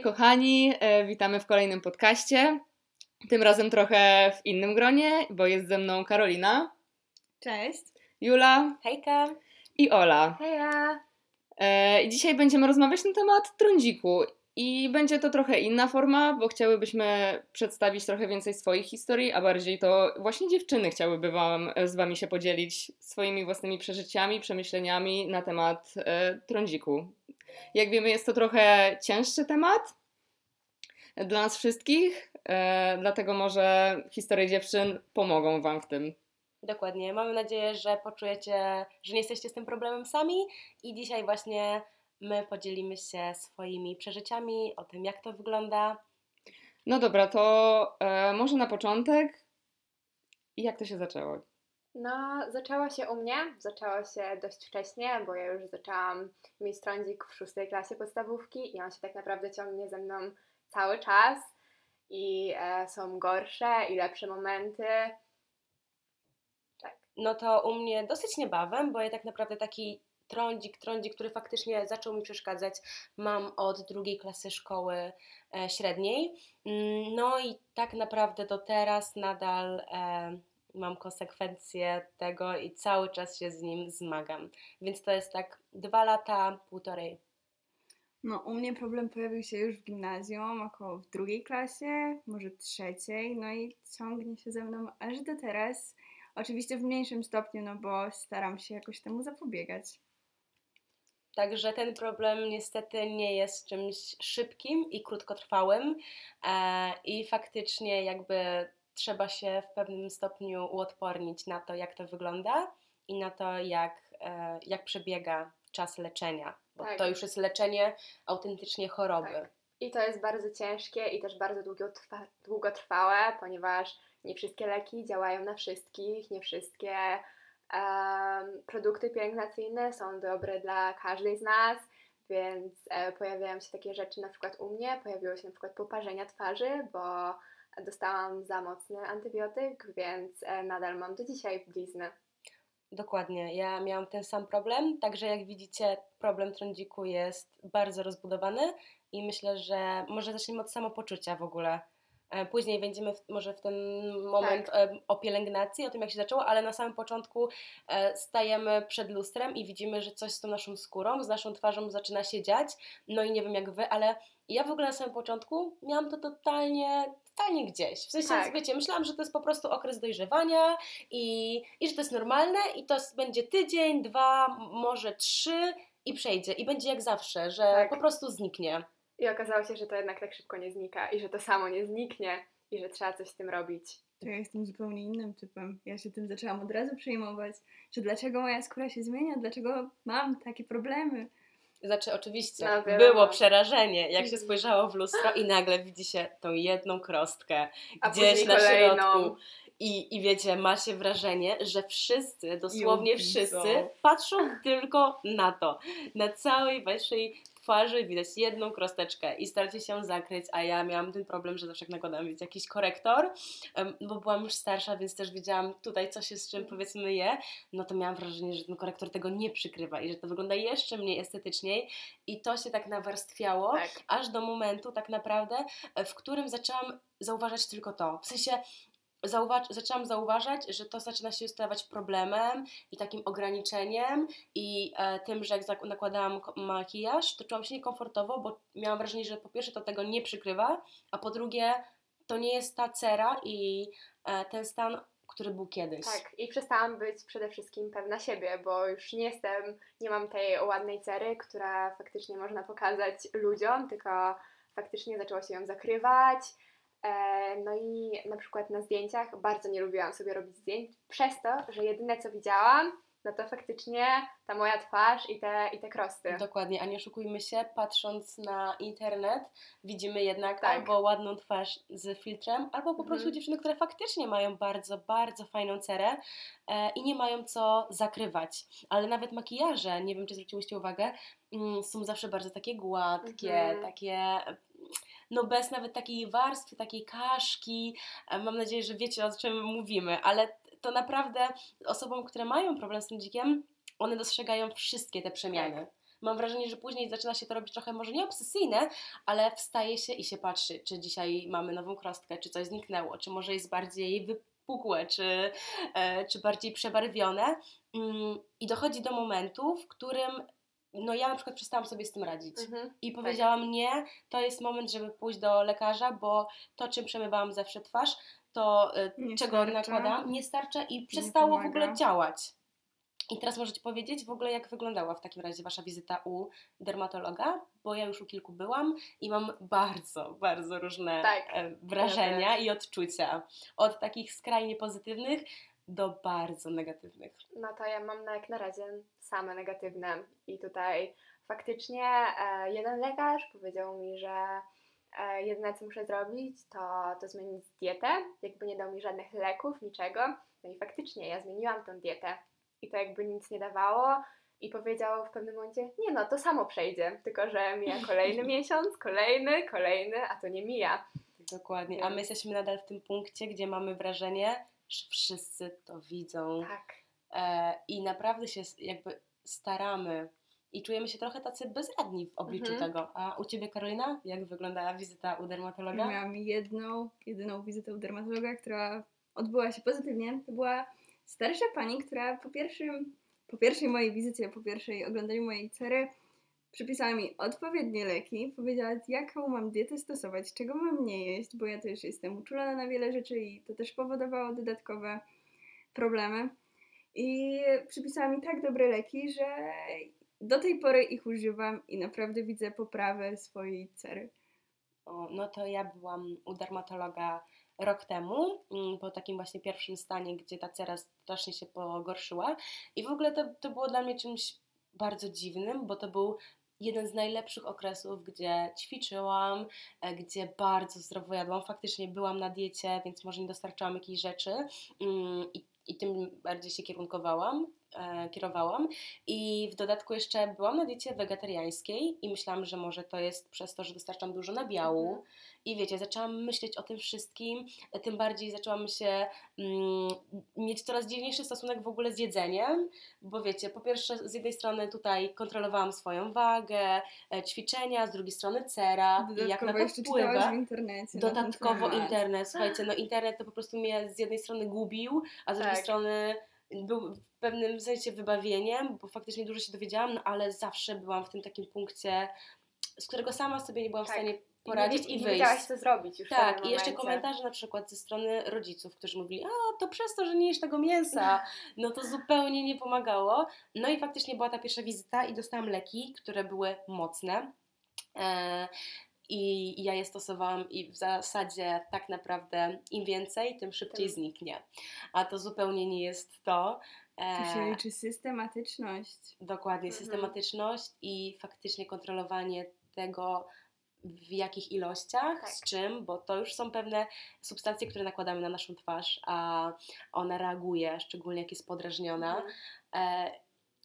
Kochani, e, witamy w kolejnym podcaście. Tym razem trochę w innym gronie, bo jest ze mną Karolina, Cześć. Jula Hejka. i Ola. Heja. E, I dzisiaj będziemy rozmawiać na temat trądziku. I będzie to trochę inna forma, bo chciałybyśmy przedstawić trochę więcej swoich historii, a bardziej to właśnie dziewczyny chciałyby wam, z Wami się podzielić swoimi własnymi przeżyciami, przemyśleniami na temat e, trądziku. Jak wiemy, jest to trochę cięższy temat dla nas wszystkich, e, dlatego może historie dziewczyn pomogą Wam w tym. Dokładnie. Mamy nadzieję, że poczujecie, że nie jesteście z tym problemem sami i dzisiaj właśnie my podzielimy się swoimi przeżyciami o tym, jak to wygląda. No dobra, to e, może na początek, jak to się zaczęło? No, zaczęło się u mnie. Zaczęło się dość wcześnie, bo ja już zaczęłam mieć trądzik w szóstej klasie podstawówki i on się tak naprawdę ciągnie ze mną cały czas. I e, są gorsze i lepsze momenty. Tak. No to u mnie dosyć niebawem, bo ja tak naprawdę taki trądzik, trądzik, który faktycznie zaczął mi przeszkadzać, mam od drugiej klasy szkoły e, średniej. Mm, No i tak naprawdę do teraz nadal e, mam konsekwencje tego i cały czas się z nim zmagam. Więc to jest tak dwa lata, półtorej. No, u mnie problem pojawił się już w gimnazjum, około w drugiej klasie, może trzeciej, no i ciągnie się ze mną aż do teraz. Oczywiście w mniejszym stopniu, no bo staram się jakoś temu zapobiegać. Także ten problem niestety nie jest czymś szybkim i krótkotrwałym e, i faktycznie jakby trzeba się w pewnym stopniu uodpornić na to, jak to wygląda i na to, jak, e, jak przebiega czas leczenia, bo Tak. to już jest leczenie autentycznie choroby. Tak. I to jest bardzo ciężkie i też bardzo długotrwa- długotrwałe, ponieważ nie wszystkie leki działają na wszystkich, nie wszystkie produkty pielęgnacyjne są dobre dla każdej z nas, więc e, pojawiają się takie rzeczy na przykład u mnie, pojawiło się na przykład poparzenia twarzy, bo dostałam za mocny antybiotyk, więc e, nadal mam do dzisiaj blizny. Dokładnie, ja miałam ten sam problem, także jak widzicie, problem trądziku jest bardzo rozbudowany i myślę, że może zaczniemy od samopoczucia w ogóle. E, Później będziemy w, może w ten moment e, o pielęgnacji, o tym jak się zaczęło, ale na samym początku e, stajemy przed lustrem i widzimy, że coś z tą naszą skórą, z naszą twarzą zaczyna się dziać. No i nie wiem jak wy, ale ja w ogóle na samym początku miałam to totalnie, totalnie gdzieś. W sensie, Tak. wiecie, myślałam, że to jest po prostu okres dojrzewania i, i że to jest normalne i to będzie tydzień, dwa, może trzy i przejdzie i będzie jak zawsze, że Tak. po prostu zniknie. I okazało się, że to jednak tak szybko nie znika i że to samo nie zniknie i że trzeba coś z tym robić. To ja jestem zupełnie innym typem. Ja się tym zaczęłam od razu przejmować, że dlaczego moja skóra się zmienia, dlaczego mam takie problemy. Znaczy, oczywiście, No, było przerażenie, jak się Mhm. spojrzało w lustro i nagle widzi się tą jedną krostkę A gdzieś na kolejną. środku. I, I wiecie, ma się wrażenie, że wszyscy, dosłownie wszyscy, patrzą tylko na to. Na całej waszej twarzy widać jedną krosteczkę i staracie się ją zakryć, a ja miałam ten problem, że zawsze jak nakładam wiecie, jakiś korektor, bo byłam już starsza, więc też wiedziałam tutaj, co się z czym powiedzmy je, no to miałam wrażenie, że ten korektor tego nie przykrywa i że to wygląda jeszcze mniej estetycznie i to się tak nawarstwiało, Tak. aż do momentu tak naprawdę, e, w którym zaczęłam zauważać tylko to. W sensie zauważ, zaczęłam zauważać, że to zaczyna się stawać problemem i takim ograniczeniem i e, tym, że jak nakładałam makijaż, to czułam się niekomfortowo, bo miałam wrażenie, że po pierwsze to tego nie przykrywa, a po drugie to nie jest ta cera i e, ten stan, który był kiedyś. Tak, i przestałam być przede wszystkim pewna siebie, bo już nie jestem, nie mam tej ładnej cery, która faktycznie można pokazać ludziom, tylko faktycznie zaczęło się ją zakrywać. E, No i na przykład na zdjęciach bardzo nie lubiłam sobie robić zdjęć, przez to, że jedyne co widziałam, no to faktycznie ta moja twarz i te, i te krosty. Dokładnie, a nie oszukujmy się, patrząc na internet, widzimy jednak Tak. albo ładną twarz z filtrem, albo po prostu Mhm. dziewczyny, które faktycznie mają bardzo, bardzo fajną cerę e, i nie mają co zakrywać. Ale nawet makijaże, nie wiem czy zwróciłyście uwagę, mm, są zawsze bardzo takie gładkie, Mhm. takie no bez nawet takiej warstwy, takiej kaszki. E, Mam nadzieję, że wiecie o czym mówimy, ale to naprawdę osobom, które mają problem z tym dzikiem, one dostrzegają wszystkie te przemiany. mam wrażenie, że później zaczyna się to robić trochę może nie obsesyjne, ale wstaje się i się patrzy, czy dzisiaj mamy nową krostkę, czy coś zniknęło, czy może jest bardziej wypukłe, czy, e, czy bardziej przebarwione. Mm, I dochodzi do momentu, w którym no ja na przykład przestałam sobie z tym radzić. Mhm. I powiedziałam nie, to jest moment, żeby pójść do lekarza, bo to, czym przemywałam zawsze twarz, to y, Nie czego starcza. nakładam, nie starcza i przestało w ogóle działać. I teraz możecie powiedzieć w ogóle, jak wyglądała w takim razie Wasza wizyta u dermatologa, bo ja już u kilku byłam i mam bardzo, bardzo różne Tak, e, wrażenia też. i odczucia. Od takich skrajnie pozytywnych do bardzo negatywnych. No to ja mam na, jak na razie same negatywne. I tutaj faktycznie e, jeden lekarz powiedział mi, że e, jedyne co muszę zrobić to, to zmienić dietę. Jakby nie dał mi żadnych leków, niczego. No i faktycznie ja zmieniłam tą dietę. I to jakby nic nie dawało. I powiedział w pewnym momencie, nie no, to samo przejdzie, tylko że mija kolejny miesiąc, kolejny, kolejny, a to nie mija. Dokładnie. A my jesteśmy nadal w tym punkcie, gdzie mamy wrażenie, że wszyscy to widzą. Tak. E, I naprawdę się jakby staramy i czujemy się trochę tacy bezradni w obliczu Mhm. tego. A u Ciebie, Karolina, jak wyglądała wizyta u dermatologa? Miałam jedną, jedyną wizytę u dermatologa, która odbyła się pozytywnie. To była starsza pani, która po pierwszym, po pierwszej mojej wizycie, po pierwszej oglądaniu mojej cery przypisała mi odpowiednie leki, powiedziała jaką mam dietę stosować, czego mam nie jeść, bo ja też jestem uczulona na wiele rzeczy i to też powodowało dodatkowe problemy. I przypisała mi tak dobre leki, że do tej pory ich używam i naprawdę widzę poprawę swojej cery. O, no to ja byłam u dermatologa rok temu, mm, po takim właśnie pierwszym stanie, gdzie ta cera strasznie się pogorszyła. I w ogóle to, to było dla mnie czymś bardzo dziwnym, bo to był jeden z najlepszych okresów, gdzie ćwiczyłam, e, gdzie bardzo zdrowo jadłam. Faktycznie byłam na diecie, więc może nie dostarczałam jakichś rzeczy mm, i, i tym bardziej się kierunkowałam, kierowałam. I w dodatku jeszcze byłam na diecie wegetariańskiej i myślałam, że może to jest przez to, że dostarczam dużo nabiału. Mhm. I wiecie, zaczęłam myśleć o tym wszystkim, e, tym bardziej zaczęłam się mm, mieć coraz dziwniejszy stosunek w ogóle z jedzeniem, bo wiecie, po pierwsze z jednej strony tutaj kontrolowałam swoją wagę, e, ćwiczenia, z drugiej strony cera i jak na Dodatkowo to wpływa. w internecie. ten Dodatkowo internet, słuchajcie, no internet to po prostu mnie z jednej strony gubił, a z drugiej Tak. strony był w pewnym sensie wybawieniem, bo faktycznie dużo się dowiedziałam, no ale zawsze byłam w tym takim punkcie, z którego sama sobie nie byłam Tak. w stanie I poradzić nie, i nie wyjść. wiedziałaś co zrobić już Tak, i jeszcze komentarze na przykład ze strony rodziców, którzy mówili, a to przez to, że nie jesz tego mięsa, no to zupełnie nie pomagało. No i faktycznie była ta pierwsza wizyta i dostałam leki, które były mocne. E, I ja je stosowałam i w zasadzie tak naprawdę im więcej, tym szybciej Tym- zniknie. A to zupełnie nie jest to. E, Tu się liczy systematyczność. Dokładnie, Mhm. systematyczność i faktycznie kontrolowanie tego, w jakich ilościach, Tak. z czym, bo to już są pewne substancje, które nakładamy na naszą twarz, a ona reaguje, szczególnie jak jest podrażniona. Mhm. E,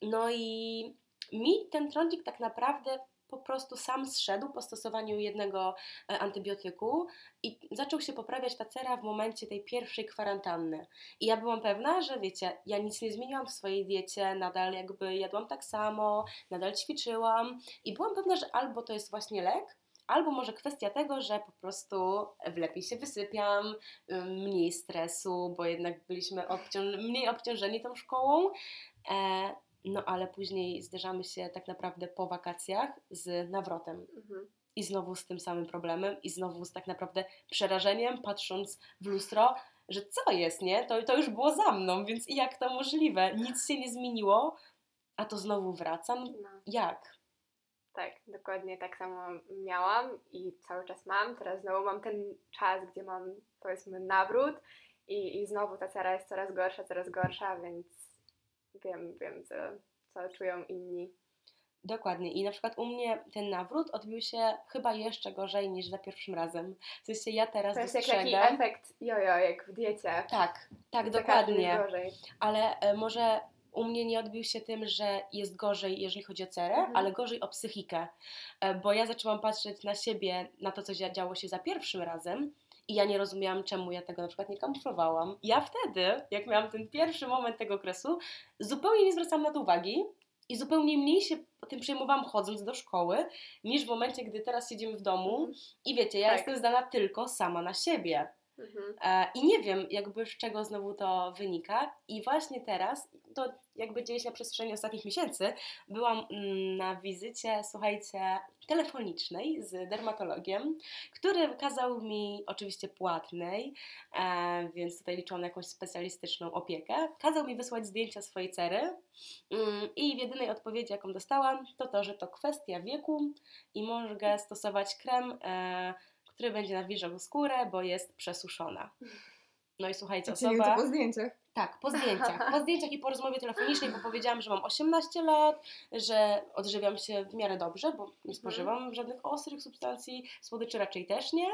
no i mi ten trądzik tak naprawdę po prostu sam zszedł po stosowaniu jednego e, antybiotyku i zaczął się poprawiać ta cera w momencie tej pierwszej kwarantanny. I ja byłam pewna, że wiecie, ja nic nie zmieniłam w swojej diecie, nadal jakby jadłam tak samo, nadal ćwiczyłam i byłam pewna, że albo to jest właśnie lek, albo może kwestia tego, że po prostu lepiej się wysypiam, mniej stresu, bo jednak byliśmy mniej obciążeni tą szkołą. E, no ale później zderzamy się tak naprawdę po wakacjach z nawrotem Mhm. i znowu z tym samym problemem i znowu z tak naprawdę przerażeniem, patrząc w lustro, że co jest, nie? To, to już było za mną, więc jak to możliwe? Nic się nie zmieniło, a to znowu wracam. No. Jak? Tak, dokładnie tak samo miałam i cały czas mam. Teraz znowu mam ten czas, gdzie mam powiedzmy nawrót i, i znowu ta cera jest coraz gorsza, coraz gorsza, więc wiem, wiem co, co czują inni. Dokładnie. I na przykład u mnie ten nawrót odbił się chyba jeszcze gorzej niż za pierwszym razem. W sensie ja teraz To jest jak taki efekt jojo, jak w diecie. Tak, tak, każdym dokładnie. gorzej. ale e, może u mnie nie odbił się tym, że jest gorzej, jeżeli chodzi o cerę, Mhm. ale gorzej o psychikę. E, Bo ja zaczęłam patrzeć na siebie, na to, co dzia- działo się za pierwszym razem. I ja nie rozumiałam, czemu ja tego na przykład nie kamuflowałam. Ja wtedy, jak miałam ten pierwszy moment tego okresu, zupełnie nie zwracałam na to uwagi. I zupełnie mniej się tym przejmowałam chodząc do szkoły, niż w momencie, gdy teraz siedzimy w domu Mhm. i wiecie, ja Tak. jestem zdana tylko sama na siebie. Mhm. E, I nie wiem, jakby z czego znowu to wynika. I właśnie teraz, to jakby dzieje się na przestrzeni ostatnich miesięcy, byłam mm, na wizycie, słuchajcie, telefonicznej z dermatologiem, który kazał mi, oczywiście płatnej, e, więc tutaj liczyłam na jakąś specjalistyczną opiekę, kazał mi wysłać zdjęcia swojej cery mm, i w jedynej odpowiedzi, jaką dostałam, to to, że to kwestia wieku i mogę stosować krem e, który będzie nawilżał skórę, bo jest przesuszona. No i słuchajcie, Czyli osoba... to po zdjęciach. Tak, po zdjęciach. Po zdjęciach i po rozmowie telefonicznej, bo powiedziałam, że mam 18 lat, że odżywiam się w miarę dobrze, bo nie spożywam żadnych ostrych substancji, słodyczy raczej też nie.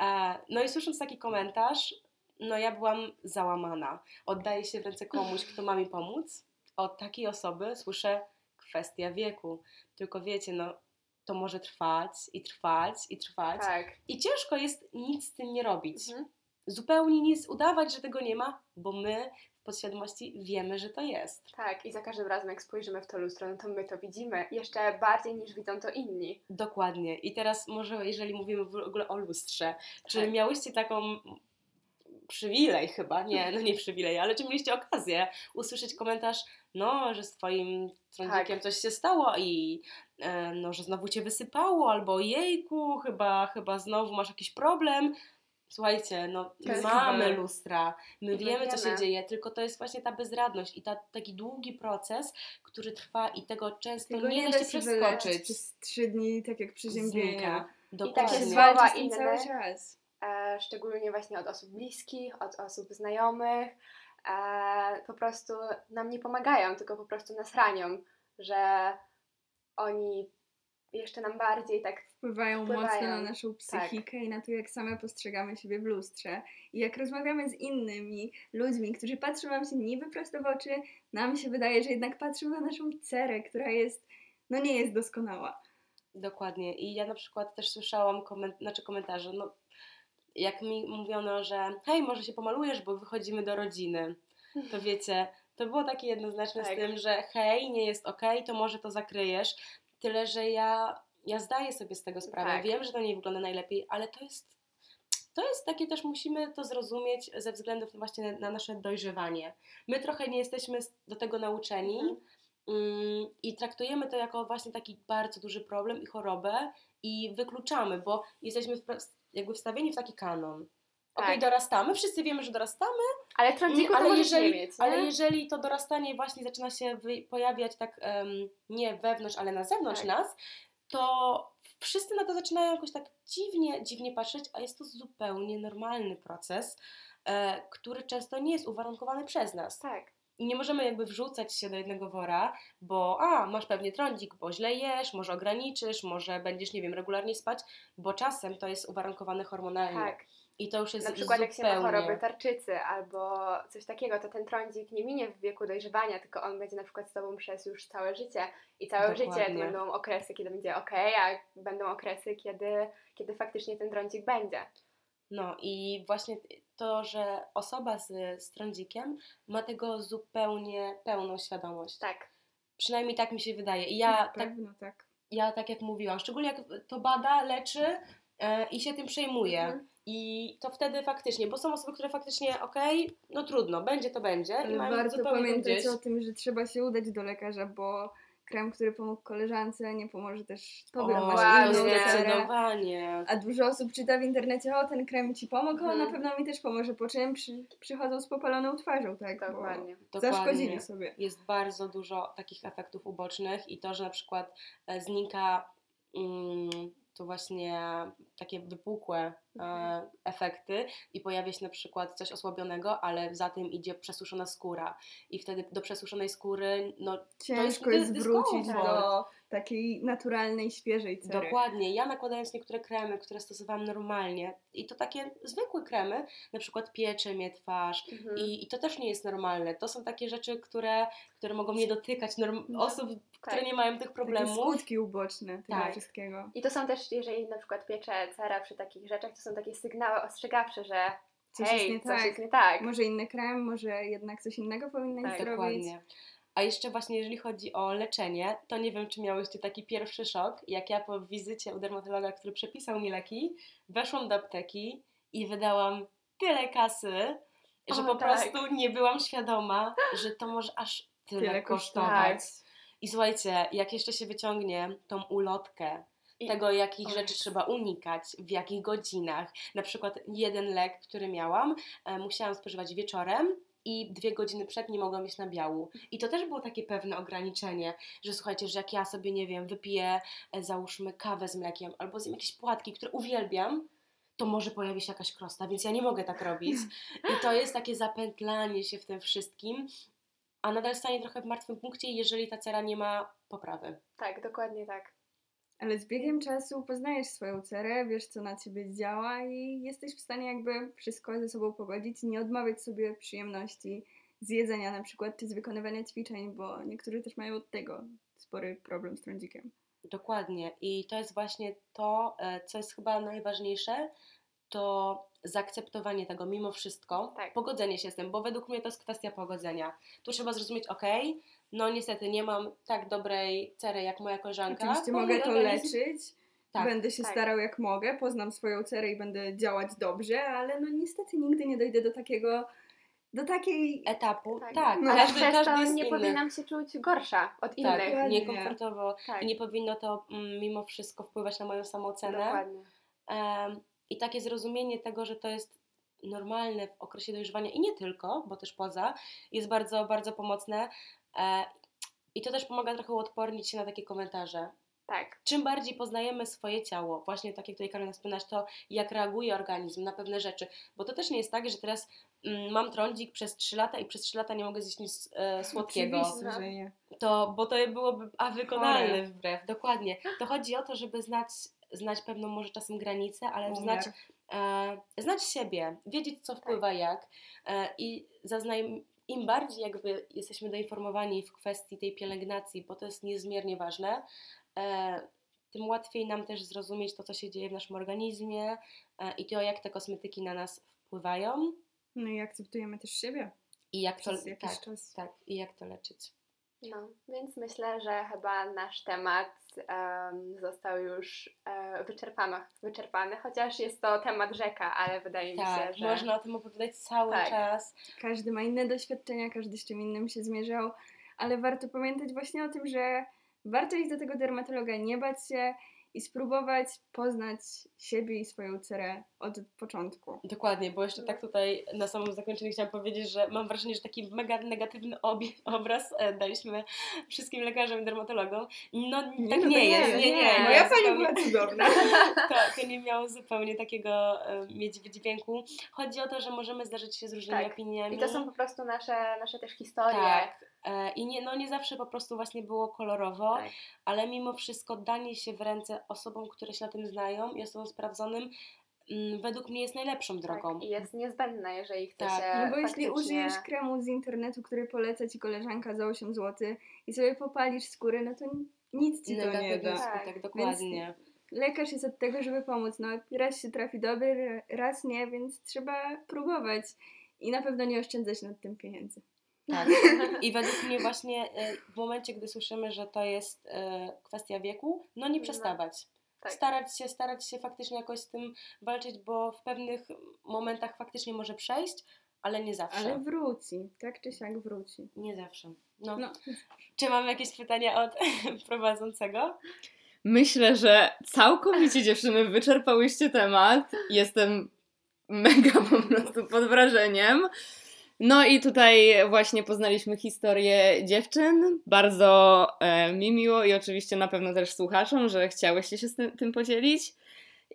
E, No i słysząc taki komentarz, no ja byłam załamana. Oddaję się w ręce komuś, kto ma mi pomóc. Od takiej osoby słyszę kwestia wieku. Tylko wiecie, no to może trwać i trwać i trwać. Tak. I ciężko jest nic z tym nie robić. Mhm. Zupełnie nic udawać, że tego nie ma, bo my w podświadomości wiemy, że to jest. Tak, i za każdym razem, jak spojrzymy w to lustro, no to my to widzimy jeszcze bardziej niż widzą to inni. Dokładnie. I teraz może, jeżeli mówimy w ogóle o lustrze, czy Tak. miałyście taką przywilej chyba, nie, no nie przywilej, ale czy mieliście okazję usłyszeć komentarz, no, że z twoim trądzikiem Tak. coś się stało i no, że znowu cię wysypało, albo jejku, chyba, chyba znowu masz jakiś problem. Słuchajcie, no my Tak. mamy lustra, my My wiemy, co się dzieje, tylko to jest właśnie ta bezradność i ta, taki długi proces, który trwa i tego często Tego nie, nie da się przeskoczyć. przez trzy dni, tak jak przeziębienia. Takie Dokładnie. słowa Walczyć z tym inne. cały czas. e, szczególnie właśnie od osób bliskich, od osób znajomych, e, po prostu nam nie pomagają, tylko po prostu nas ranią, że oni jeszcze nam bardziej tak Wpływają, Wpływają. mocno na naszą psychikę i na to, jak same postrzegamy siebie w lustrze. I jak rozmawiamy z innymi ludźmi, którzy patrzą nam się niby prosto w oczy, nam się wydaje, że jednak patrzą na naszą cerę, która jest, no nie jest doskonała. Dokładnie. I ja na przykład też słyszałam koment- znaczy komentarze, no jak mi mówiono, że hej, może się pomalujesz, bo wychodzimy do rodziny. To wiecie, to było takie jednoznaczne Tak. z tym, że hej, nie jest okej, to może to zakryjesz. Tyle, że ja, ja zdaję sobie z tego sprawę. Tak. Wiem, że to nie wygląda najlepiej, ale to jest to jest takie też, musimy to zrozumieć ze względu właśnie na, na nasze dojrzewanie. My trochę nie jesteśmy do tego nauczeni Mhm. mm, i traktujemy to jako właśnie taki bardzo duży problem i chorobę i wykluczamy, bo jesteśmy jakby wstawieni w taki kanon. Okej, Tak. dorastamy, wszyscy wiemy, że dorastamy, Ale trądziku ale to możesz jeżeli, nie mieć, nie? ale jeżeli to dorastanie właśnie zaczyna się pojawiać tak em, nie wewnątrz, ale na zewnątrz Tak. nas, to wszyscy na to zaczynają jakoś tak dziwnie, dziwnie patrzeć, a jest to zupełnie normalny proces, e, który często nie jest uwarunkowany przez nas. Tak, I nie możemy jakby wrzucać się do jednego wora, bo a, masz pewnie trądzik, bo źle jesz, może ograniczysz, może będziesz, nie wiem, regularnie spać, bo czasem to jest uwarunkowane hormonalnie. tak. I to już jest Na przykład jak się ma zupełnie... choroby tarczycy albo coś takiego, to ten trądzik nie minie w wieku dojrzewania, tylko on będzie na przykład z Tobą przez już całe życie. I całe życie to Dokładnie. będą okresy, kiedy będzie ok, a będą okresy, kiedy, kiedy faktycznie ten trądzik będzie. No i właśnie to, że osoba z, z trądzikiem ma tego zupełnie pełną świadomość. Tak, Przynajmniej tak mi się wydaje. I ja na tak, pewno tak. ja tak jak mówiłam, szczególnie jak to bada, leczy i się tym przejmuje. Mhm. I to wtedy faktycznie, bo są osoby, które faktycznie, okej, no trudno, będzie to będzie. I Ale mają warto pamiętać gdzieś. o tym, że trzeba się udać do lekarza, bo krem, który pomógł koleżance, nie pomoże też tobie, O, masz zdecydowanie. A dużo osób czyta w internecie, o ten krem ci pomógł, Mhm. na pewno mi też pomoże, po czym przy, przychodzą z popaloną twarzą, tak? Dokładnie. Dokładnie. Zaszkodzili sobie. jest bardzo dużo takich efektów ubocznych i to, że na przykład e, znika mm, to właśnie takie wypukłe Mhm. efekty i pojawia się na przykład coś osłabionego, ale za tym idzie przesuszona skóra i wtedy do przesuszonej skóry, no Ciężko dys- jest wrócić dyskomfort. do takiej naturalnej, świeżej cery. Dokładnie. Ja nakładając niektóre kremy, które stosowałam normalnie i to takie zwykłe kremy, na przykład piecze mnie twarz Mhm. i, i to też nie jest normalne. To są takie rzeczy, które, które mogą nie dotykać norm- No, osób, które tak. nie mają tych Takie problemów. skutki uboczne tego Tak. wszystkiego. I to są też, jeżeli na przykład piecze cera przy takich rzeczach, to są takie sygnały ostrzegawcze, że Coś hej, jest nie coś tak. jest nie tak. Może inny krem, może jednak coś innego powinnaś Tak, zrobić. Dokładnie. A jeszcze właśnie jeżeli chodzi o leczenie, to nie wiem, czy miałyście taki pierwszy szok, jak ja po wizycie u dermatologa, który przepisał mi leki, weszłam do apteki i wydałam tyle kasy, że O, po tak. prostu nie byłam świadoma, że to może aż tyle, Tyle kosztować. kosztować. I słuchajcie, jak jeszcze się wyciągnie tą ulotkę, I- tego jakich rzeczy trzeba unikać, w jakich godzinach. Na przykład jeden lek, który miałam, e, musiałam spożywać wieczorem i dwie godziny przed nie mogłam mieć nabiału. I to też było takie pewne ograniczenie, że słuchajcie, że jak ja sobie, nie wiem, wypiję, e, załóżmy kawę z mlekiem albo zjem jakieś płatki, które uwielbiam, to może pojawi się jakaś krosta, więc ja nie mogę tak robić. I to jest takie zapętlanie się w tym wszystkim, a nadal stanie trochę w martwym punkcie, jeżeli ta cera nie ma poprawy. Tak, dokładnie tak. Ale z biegiem czasu poznajesz swoją cerę, wiesz co na ciebie działa i jesteś w stanie jakby wszystko ze sobą pogodzić nie odmawiać sobie przyjemności z jedzenia na przykład, czy z wykonywania ćwiczeń, bo niektórzy też mają od tego spory problem z trądzikiem. Dokładnie. I to jest właśnie to, e, co jest chyba najważniejsze, to zaakceptowanie tego mimo wszystko, Tak. pogodzenie się z tym, bo według mnie to jest kwestia pogodzenia. Tu trzeba zrozumieć, ok, no niestety nie mam tak dobrej cery jak moja koleżanka. Oczywiście mogę to organizm- leczyć, Tak, będę się tak. starał jak mogę, poznam swoją cerę i będę działać dobrze, ale no niestety nigdy nie dojdę do takiego, do takiej Etapu, Tak. tak. No, Ale Każdy, przez każdy to jest nie inny. powinnam się czuć gorsza od innych. Tak, niekomfortowo Tak, i nie powinno to mm, mimo wszystko wpływać na moją samoocenę. dokładnie. Em, I takie zrozumienie tego, że to jest normalne w okresie dojrzewania i nie tylko, bo też poza, jest bardzo, bardzo pomocne. E, I to też pomaga trochę uodpornić się na takie komentarze. Tak, Czym bardziej poznajemy swoje ciało, właśnie tak jak tutaj Karolina wspominasz, to jak reaguje organizm na pewne rzeczy, bo to też nie jest tak, że teraz mm, mam trądzik przez 3 lata i przez 3 lata nie mogę zjeść nic e, słodkiego Oczywiście, że nie. to, bo to byłoby a wykonalne Chore. wbrew, dokładnie. To chodzi o to, żeby znać, znać pewną może czasem granicę, ale Umiar. znać, e, znać siebie, wiedzieć co wpływa jak e, i zaznaj, im bardziej jakby jesteśmy doinformowani w kwestii tej pielęgnacji, bo to jest niezmiernie ważne, e, tym łatwiej nam też zrozumieć to, co się dzieje w naszym organizmie e, i to, jak te kosmetyki na nas wpływają No i akceptujemy też siebie i jak to, tak, czas. tak, i jak to leczyć. No, więc myślę, że chyba nasz temat em, został już e, wyczerpany, wyczerpany, chociaż jest to temat rzeka, ale wydaje mi Tak, się, że... można o tym opowiadać cały Tak. czas. Każdy ma inne doświadczenia, każdy z czym innym się zmierzał, ale warto pamiętać właśnie o tym, że warto iść do tego dermatologa, nie bać się i spróbować poznać siebie i swoją cerę od początku. Dokładnie, bo jeszcze tak tutaj na samym zakończeniu chciałam powiedzieć, że mam wrażenie, że taki mega negatywny obie- obraz e, daliśmy wszystkim lekarzom i dermatologom. No tak no nie jest, nie, nie, nie. nie. Moja pani zupełnie- była cudowna. to, to nie miało zupełnie takiego e, mieć wydźwięku. Chodzi o to, że możemy zdarzyć się z różnymi Tak. opiniami. I to są po prostu nasze, nasze też historie. Tak. E, I nie, no nie zawsze po prostu właśnie było kolorowo, Tak. ale mimo wszystko danie się w ręce osobom, które się na tym znają i osobom sprawdzonym, mm, według mnie jest najlepszą drogą. Tak, i jest niezbędne, jeżeli chce Tak. się No bo jeśli faktycznie... użyjesz kremu z internetu, który poleca ci koleżanka za 8 zł i sobie popalisz skórę, no to nic ci to nie da. Tak. skutek, dokładnie. Lekarz jest od tego, żeby pomóc. No, raz się trafi dobry, raz nie, więc trzeba próbować. I na pewno nie oszczędzać nad tym pieniędzy. Tak. I według mnie właśnie e, w momencie, gdy słyszymy, że to jest e, kwestia wieku, no nie No. przestawać. Tak. Starać się, starać się faktycznie jakoś z tym walczyć, bo w pewnych momentach faktycznie może przejść, ale nie zawsze. Ale wróci, tak czy siak wróci. Nie zawsze. No. No, Czy mamy jakieś pytania od prowadzącego? Myślę, że całkowicie dziewczyny wyczerpałyście temat. Jestem mega po prostu pod wrażeniem. No i tutaj właśnie poznaliśmy historię dziewczyn. Bardzo e, mi miło i oczywiście na pewno też słuchaczom, że chciałyście się z tym, tym podzielić.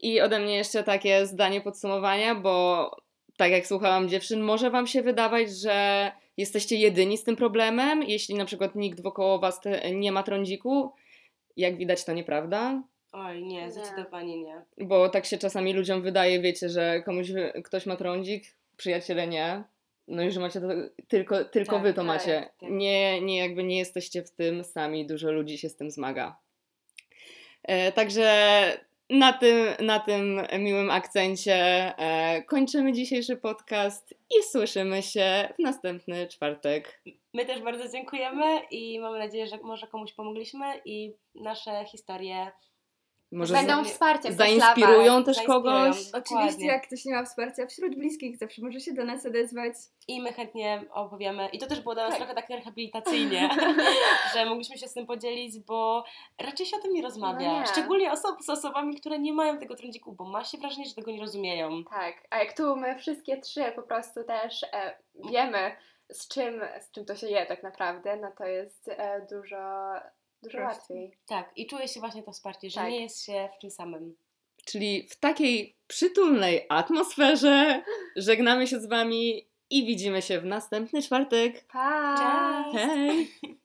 I ode mnie jeszcze takie zdanie podsumowania, bo tak jak słuchałam dziewczyn, może Wam się wydawać, że jesteście jedyni z tym problemem, jeśli na przykład nikt wokoło Was te, nie ma trądziku. Jak widać, to nieprawda, Oj, nie, Nie. zdecydowanie nie. bo tak się czasami ludziom wydaje, wiecie, że komuś ktoś ma trądzik, przyjaciele nie. No i że macie to tylko, tylko Tak, wy to tak, macie. tak. Nie, nie, jakby nie jesteście w tym sami, dużo ludzi się z tym zmaga. E, także na tym, na tym miłym akcencie e, kończymy dzisiejszy podcast i słyszymy się w następny czwartek. My też bardzo dziękujemy i mamy nadzieję, że może komuś pomogliśmy i nasze historie Może Będą za- wsparciem zainspirują też zainspirują. kogoś. Oczywiście, Dokładnie. jak ktoś nie ma wsparcia wśród bliskich, zawsze może się do nas odezwać. i my chętnie opowiemy. I to też było dla nas Tak. trochę tak rehabilitacyjnie, że mogliśmy się z tym podzielić, bo raczej się o tym nie rozmawia. No nie. Szczególnie oso- z osobami, które nie mają tego trądziku, bo ma się wrażenie, że tego nie rozumieją. Tak, a jak tu my wszystkie trzy po prostu też e, wiemy, z czym, z czym to się je tak naprawdę, no to jest e, dużo, dużo łatwiej. Tak, i czuje się właśnie to wsparcie, że Tak. nie jest się w tym samym. Czyli w takiej przytulnej atmosferze żegnamy się z Wami i widzimy się w następny czwartek. Pa! Cześć! Hej!